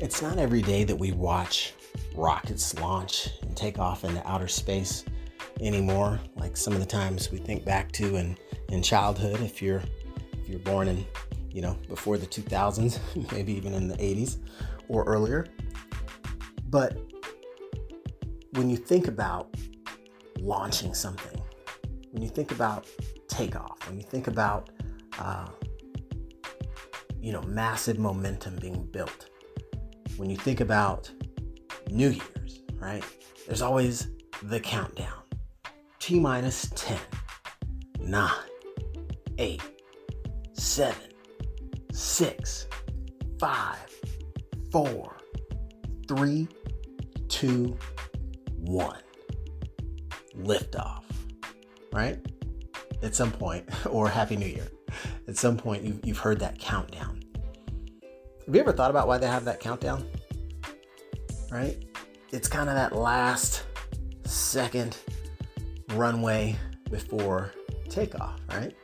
It's not every day that we watch rockets launch and take off into outer space anymore, like some of the times we think back to in, in childhood. If you're if you're born in, you know, before the 2000s, maybe even in the 80s or earlier. But when you think about launching something, when you think about takeoff, when you think about uh, you know massive momentum being built, when you think about New Year's, right? There's always the countdown. T minus 10, 9, 8, 7, 6, 5, 4, 3, 2, 1. Liftoff, right? At some point, or Happy New Year. At some point, you've, you've heard that countdown. Have you ever thought about why they have that countdown? Right? It's kind of that last second runway before takeoff, right?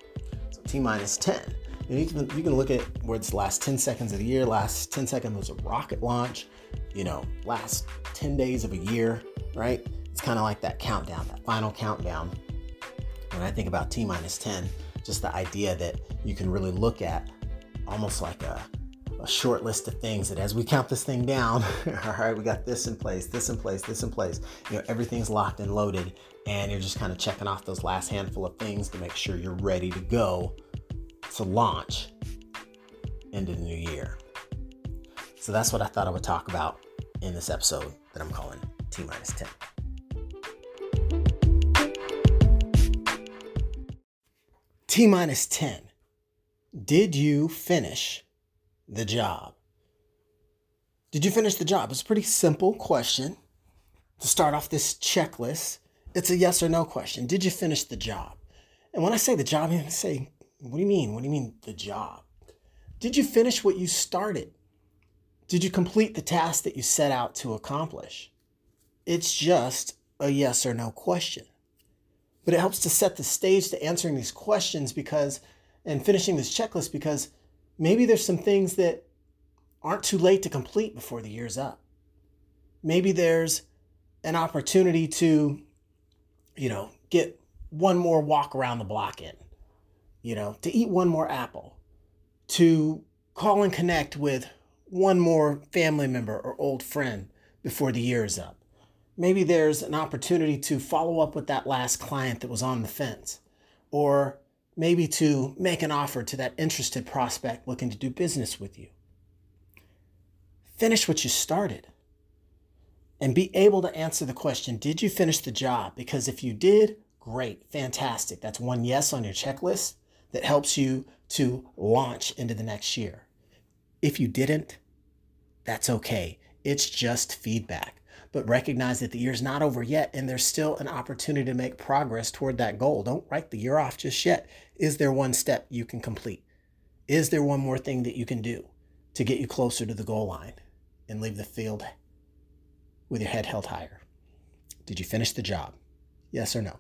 So T minus 10. And you can you can look at where it's last 10 seconds of the year, last 10 seconds was a rocket launch, you know, last 10 days of a year, right? It's kind of like that countdown, that final countdown. When I think about T minus 10, just the idea that you can really look at almost like a, a short list of things that as we count this thing down, all right, we got this in place, this in place, this in place. You know, everything's locked and loaded, and you're just kind of checking off those last handful of things to make sure you're ready to go to launch into the new year. So that's what I thought I would talk about in this episode that I'm calling T minus 10. T minus 10. Did you finish the job? Did you finish the job? It's a pretty simple question to start off this checklist. It's a yes or no question. Did you finish the job? And when I say the job, I say, what do you mean? What do you mean the job? Did you finish what you started? Did you complete the task that you set out to accomplish? It's just a yes or no question. But it helps to set the stage to answering these questions because, and finishing this checklist because maybe there's some things that aren't too late to complete before the year's up. Maybe there's an opportunity to, you know, get one more walk around the block in, you know, to eat one more apple, to call and connect with one more family member or old friend before the year is up. Maybe there's an opportunity to follow up with that last client that was on the fence, or maybe to make an offer to that interested prospect looking to do business with you. Finish what you started and be able to answer the question Did you finish the job? Because if you did, great, fantastic. That's one yes on your checklist that helps you to launch into the next year. If you didn't, that's okay. It's just feedback. But recognize that the year's not over yet and there's still an opportunity to make progress toward that goal. Don't write the year off just yet. Is there one step you can complete? Is there one more thing that you can do to get you closer to the goal line and leave the field with your head held higher? Did you finish the job? Yes or no?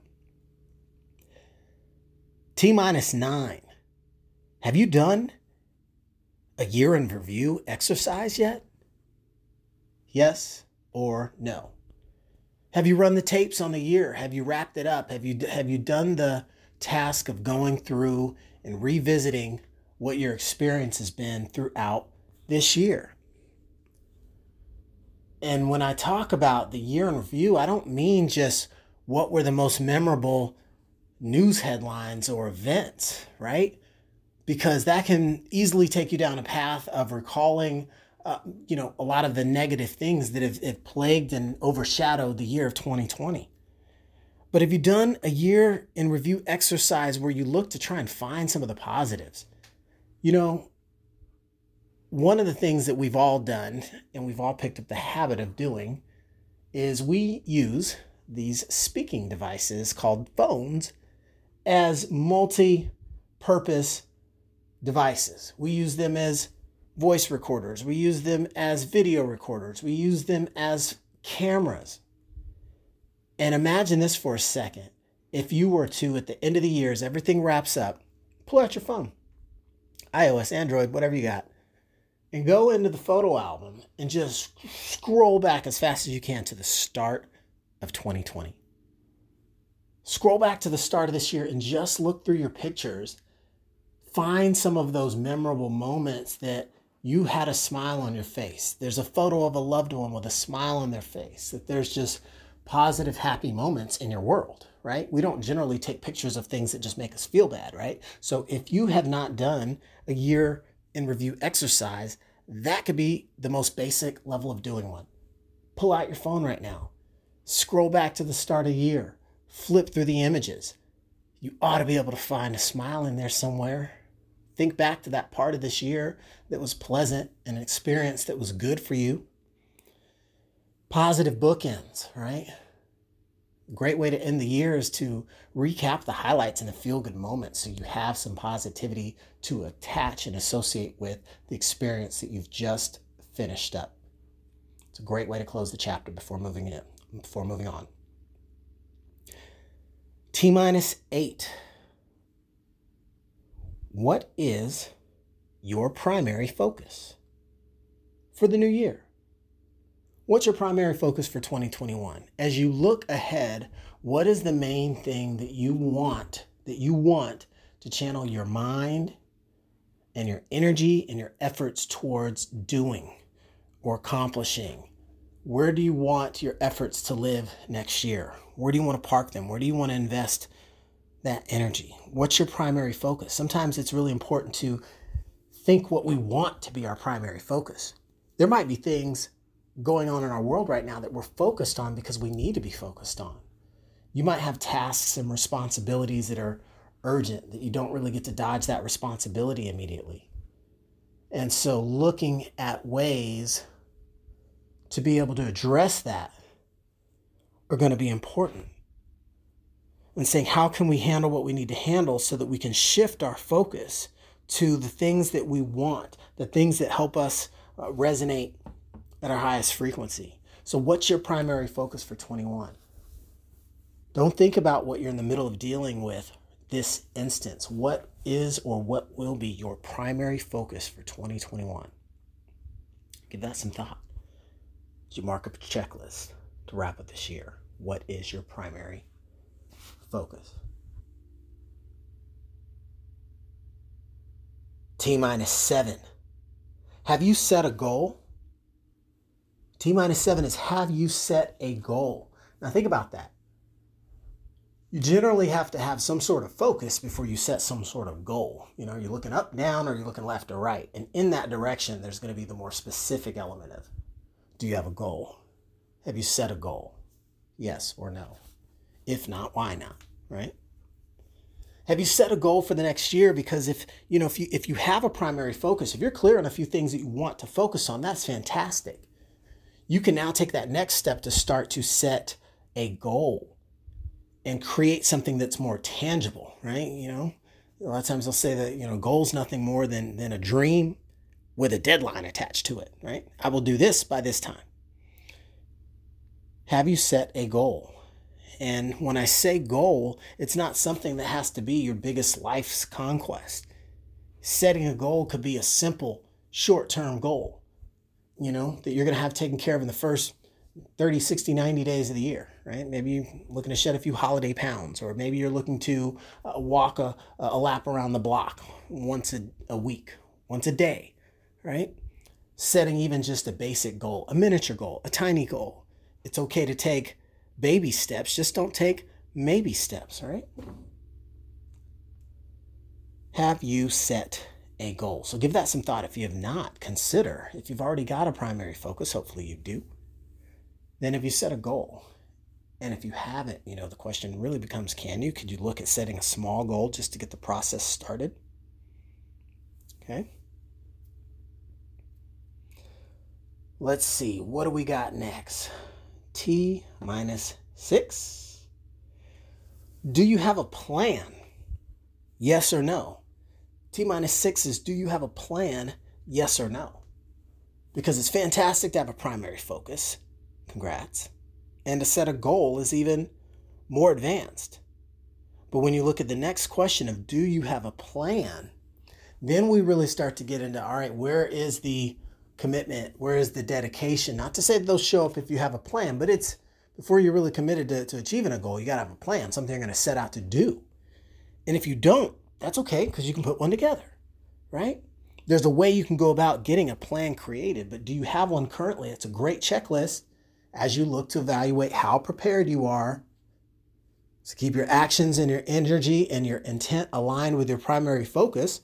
T minus nine. Have you done a year in review exercise yet? Yes or no? Have you run the tapes on the year? Have you wrapped it up? Have you have you done the task of going through and revisiting what your experience has been throughout this year? And when I talk about the year in review, I don't mean just what were the most memorable news headlines or events, right? Because that can easily take you down a path of recalling, uh, you know, a lot of the negative things that have, have plagued and overshadowed the year of 2020. But have you done a year in review exercise where you look to try and find some of the positives? You know, one of the things that we've all done and we've all picked up the habit of doing is we use these speaking devices called phones as multi purpose devices. We use them as voice recorders, we use them as video recorders, we use them as cameras. And imagine this for a second. If you were to, at the end of the year, as everything wraps up, pull out your phone, iOS, Android, whatever you got, and go into the photo album and just scroll back as fast as you can to the start of 2020. Scroll back to the start of this year and just look through your pictures. Find some of those memorable moments that you had a smile on your face. There's a photo of a loved one with a smile on their face, that there's just positive, happy moments in your world, right? We don't generally take pictures of things that just make us feel bad, right? So if you have not done a year in review exercise, that could be the most basic level of doing one. Pull out your phone right now, scroll back to the start of the year, flip through the images. You ought to be able to find a smile in there somewhere. Think back to that part of this year that was pleasant, and an experience that was good for you. Positive bookends, right? Great way to end the year is to recap the highlights and the feel good moments so you have some positivity to attach and associate with the experience that you've just finished up. It's a great way to close the chapter before moving in, before moving on. T minus eight. What is your primary focus for the new year? What's your primary focus for 2021? As you look ahead, what is the main thing that you want, that you want to channel your mind and your energy and your efforts towards doing or accomplishing? Where do you want your efforts to live next year? Where do you want to park them? Where do you want to invest that energy? What's your primary focus? Sometimes it's really important to think what we want to be our primary focus. There might be things going on in our world right now that we're focused on because we need to be focused on. You might have tasks and responsibilities that are urgent that you don't really get to dodge that responsibility immediately. And so, looking at ways to be able to address that are going to be important. And saying, how can we handle what we need to handle so that we can shift our focus to the things that we want, the things that help us uh, resonate at our highest frequency. So, what's your primary focus for 21? Don't think about what you're in the middle of dealing with this instance. What is or what will be your primary focus for 2021? Give that some thought. As you mark up a checklist to wrap up this year, what is your primary focus? T minus seven. Have you set a goal? T minus seven is have you set a goal? Now think about that. You generally have to have some sort of focus before you set some sort of goal. You know, you're looking up, down, or you're looking left or right. And in that direction, there's going to be the more specific element of do you have a goal? Have you set a goal? Yes or no? If not, why not? Right? Have you set a goal for the next year? Because if you know if you if you have a primary focus, if you're clear on a few things that you want to focus on, that's fantastic you can now take that next step to start to set a goal and create something that's more tangible, right? You know, a lot of times they'll say that, you know, goal's nothing more than, than a dream with a deadline attached to it, right? I will do this by this time. Have you set a goal? And when I say goal, it's not something that has to be your biggest life's conquest. Setting a goal could be a simple short term goal you know, that you're going to have taken care of in the first 30, 60, 90 days of the year, right? Maybe you're looking to shed a few holiday pounds, or maybe you're looking to uh, walk a, a lap around the block once a, a week, once a day, right? Setting even just a basic goal, a miniature goal, a tiny goal. It's okay to take baby steps, just don't take maybe steps, right? Have you set a goal. So give that some thought. If you have not, consider. If you've already got a primary focus, hopefully you do, then if you set a goal? And if you haven't, you know, the question really becomes can you? Could you look at setting a small goal just to get the process started? Okay. Let's see, what do we got next? T minus six. Do you have a plan? Yes or no? T minus six is do you have a plan? Yes or no? Because it's fantastic to have a primary focus. Congrats. And to set a goal is even more advanced. But when you look at the next question of do you have a plan? Then we really start to get into all right, where is the commitment? Where is the dedication? Not to say they'll show up if you have a plan, but it's before you're really committed to, to achieving a goal, you got to have a plan, something you're going to set out to do. And if you don't, that's okay because you can put one together, right? There's a way you can go about getting a plan created, but do you have one currently? It's a great checklist as you look to evaluate how prepared you are to keep your actions and your energy and your intent aligned with your primary focus,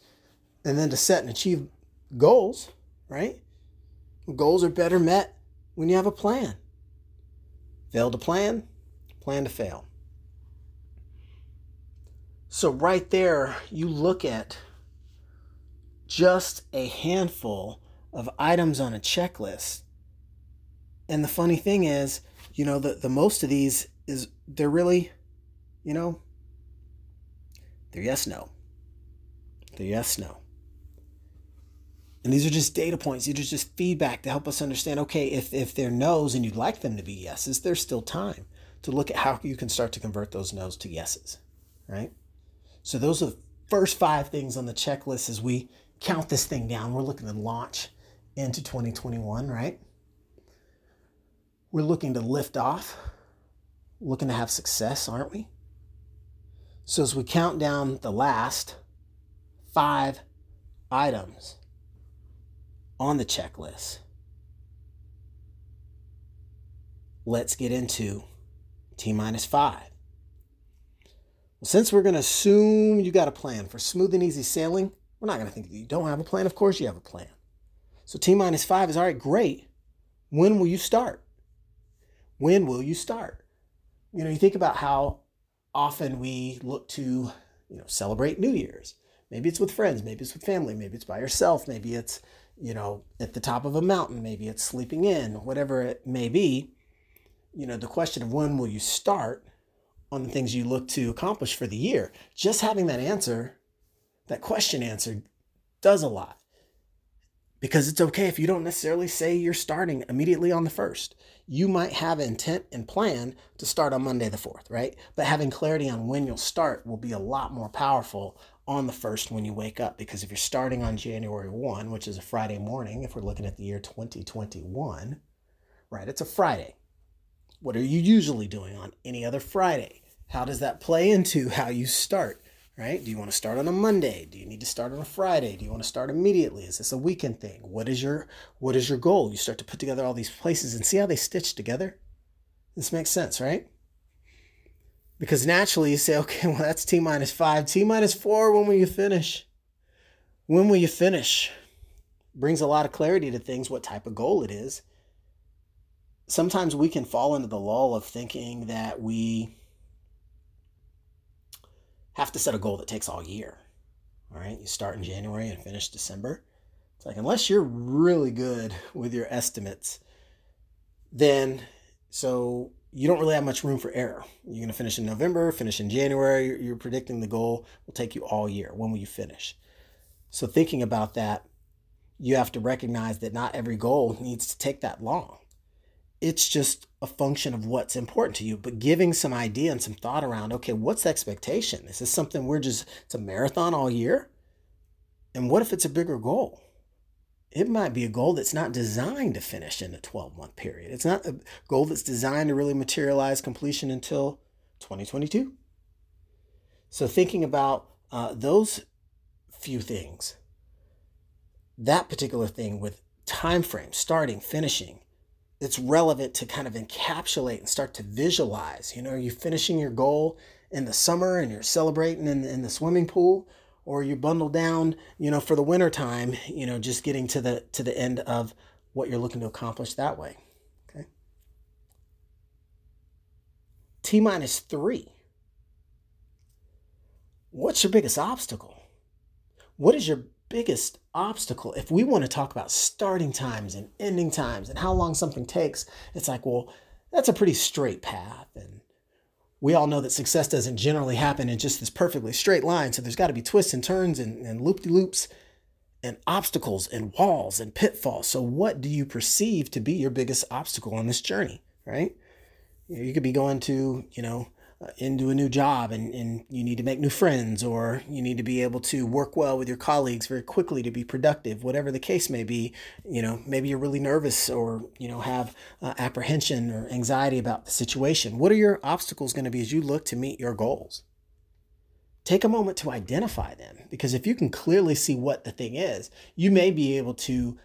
and then to set and achieve goals, right? Goals are better met when you have a plan. Fail to plan, plan to fail. So, right there, you look at just a handful of items on a checklist. And the funny thing is, you know, the, the most of these is they're really, you know, they're yes, no. They're yes, no. And these are just data points. These are just feedback to help us understand okay, if, if they're no's and you'd like them to be yeses, there's still time to look at how you can start to convert those no's to yeses, right? So those are the first five things on the checklist as we count this thing down. We're looking to launch into 2021, right? We're looking to lift off, looking to have success, aren't we? So as we count down the last five items on the checklist. Let's get into T minus five. Since we're going to assume you got a plan for smooth and easy sailing, we're not going to think that you don't have a plan. Of course, you have a plan. So T minus five is all right, great. When will you start? When will you start? You know, you think about how often we look to, you know, celebrate New Year's. Maybe it's with friends, maybe it's with family, maybe it's by yourself, maybe it's you know, at the top of a mountain, maybe it's sleeping in, whatever it may be, you know, the question of when will you start on the things you look to accomplish for the year, just having that answer, that question answered, does a lot. Because it's okay if you don't necessarily say you're starting immediately on the first. You might have intent and plan to start on Monday the 4th, right? But having clarity on when you'll start will be a lot more powerful on the first when you wake up. Because if you're starting on January 1, which is a Friday morning, if we're looking at the year 2021, right, it's a Friday. What are you usually doing on any other Friday? How does that play into how you start? Right? Do you want to start on a Monday? Do you need to start on a Friday? Do you want to start immediately? Is this a weekend thing? What is your what is your goal? You start to put together all these places and see how they stitch together. This makes sense, right? Because naturally you say, okay, well, that's T minus five. T minus four, when will you finish? When will you finish? Brings a lot of clarity to things, what type of goal it is. Sometimes we can fall into the lull of thinking that we have to set a goal that takes all year. All right, you start in January and finish December. It's like, unless you're really good with your estimates, then so you don't really have much room for error. You're going to finish in November, finish in January. You're predicting the goal will take you all year. When will you finish? So, thinking about that, you have to recognize that not every goal needs to take that long. It's just a function of what's important to you, but giving some idea and some thought around okay, what's the expectation? Is this something we're just, it's a marathon all year? And what if it's a bigger goal? it might be a goal that's not designed to finish in a 12 month period. It's not a goal that's designed to really materialize completion until 2022. So, thinking about uh, those few things, that particular thing with time frame, starting, finishing, it's relevant to kind of encapsulate and start to visualize. You know, are you finishing your goal in the summer and you're celebrating in, in the swimming pool? or you bundle down, you know, for the winter time, you know, just getting to the to the end of what you're looking to accomplish that way. Okay. T minus three. What's your biggest obstacle? What is your biggest obstacle? If we want to talk about starting times and ending times and how long something takes, it's like, well, that's a pretty straight path. And we all know that success doesn't generally happen in just this perfectly straight line. So there's got to be twists and turns and, and loop de loops and obstacles and walls and pitfalls. So, what do you perceive to be your biggest obstacle on this journey, right? You could be going to, you know, into a new job and, and you need to make new friends or you need to be able to work well with your colleagues very quickly to be productive whatever the case may be you know maybe you're really nervous or you know have uh, apprehension or anxiety about the situation. What are your obstacles going to be as you look to meet your goals? Take a moment to identify them because if you can clearly see what the thing is you may be able to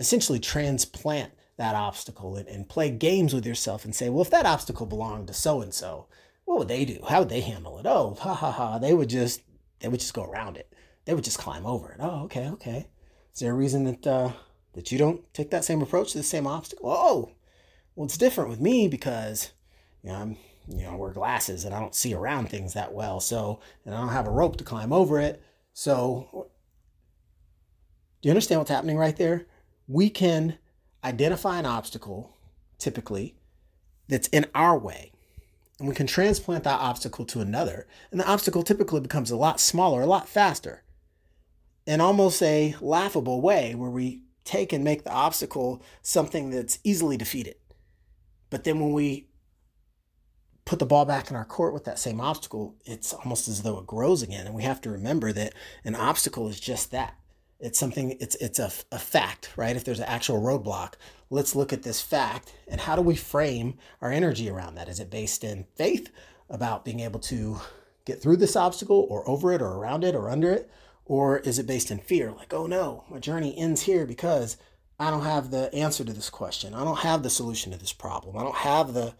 essentially transplant that obstacle and, and play games with yourself and say well if that obstacle belonged to so and so what would they do? How would they handle it? Oh, ha ha ha. They would just they would just go around it. They would just climb over it. Oh, okay, okay. Is there a reason that uh, that you don't take that same approach to the same obstacle? Oh, well, it's different with me because you know I'm you know I wear glasses and I don't see around things that well. So and I don't have a rope to climb over it. So do you understand what's happening right there? We can identify an obstacle, typically, that's in our way and we can transplant that obstacle to another. And the obstacle typically becomes a lot smaller, a lot faster, in almost a laughable way where we take and make the obstacle something that's easily defeated. But then when we put the ball back in our court with that same obstacle, it's almost as though it grows again. And we have to remember that an obstacle is just that it's something it's it's a, a fact right if there's an actual roadblock let's look at this fact and how do we frame our energy around that? Is it based in faith about being able to get through this obstacle or over it or around it or under it? Or is it based in fear like oh no my journey ends here because i don't have the answer to this question. I don't have the solution to this problem. I don't have the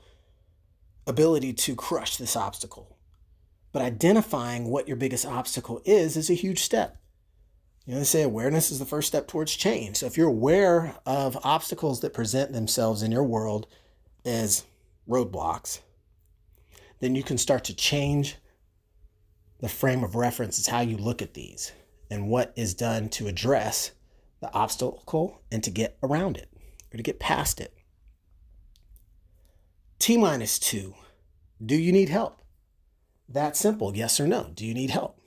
ability to crush this obstacle. But identifying what your biggest obstacle is is a huge step you know, they say awareness is the first step towards change. So if you're aware of obstacles that present themselves in your world as roadblocks, then you can start to change the frame of reference is how you look at these and what is done to address the obstacle and to get around it or to get past it. T minus two. Do you need help? That simple. Yes or no. Do you need help?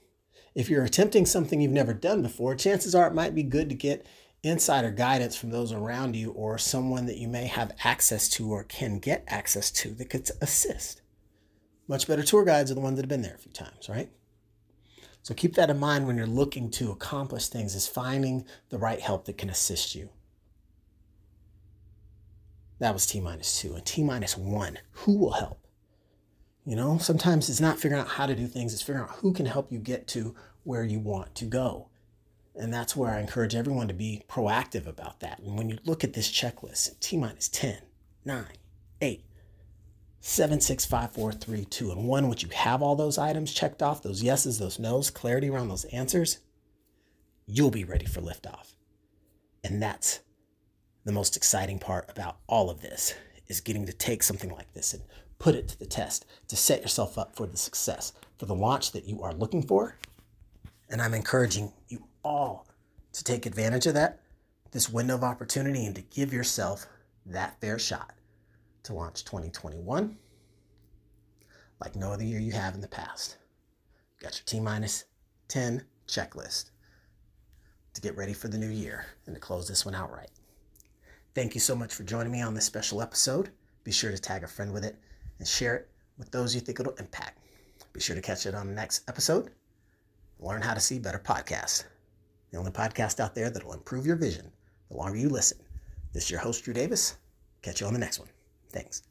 If you're attempting something you've never done before, chances are it might be good to get insider guidance from those around you or someone that you may have access to or can get access to that could assist. Much better tour guides are the ones that have been there a few times, right? So keep that in mind when you're looking to accomplish things is finding the right help that can assist you. That was T minus two. And T minus one, who will help? You know, sometimes it's not figuring out how to do things, it's figuring out who can help you get to where you want to go. And that's where I encourage everyone to be proactive about that. And when you look at this checklist, T minus 10, 9, 8, 7, 6, 5, 4, 3, 2, and 1, once you have all those items checked off, those yeses, those nos, clarity around those answers, you'll be ready for liftoff. And that's the most exciting part about all of this is getting to take something like this and put it to the test to set yourself up for the success, for the launch that you are looking for. And I'm encouraging you all to take advantage of that, this window of opportunity, and to give yourself that fair shot to launch 2021 like no other year you have in the past. got your T minus 10 checklist to get ready for the new year and to close this one out right. Thank you so much for joining me on this special episode. Be sure to tag a friend with it and share it with those you think it'll impact. Be sure to catch it on the next episode. Learn how to see better podcasts. The only podcast out there that'll improve your vision the longer you listen. This is your host, Drew Davis. Catch you on the next one. Thanks.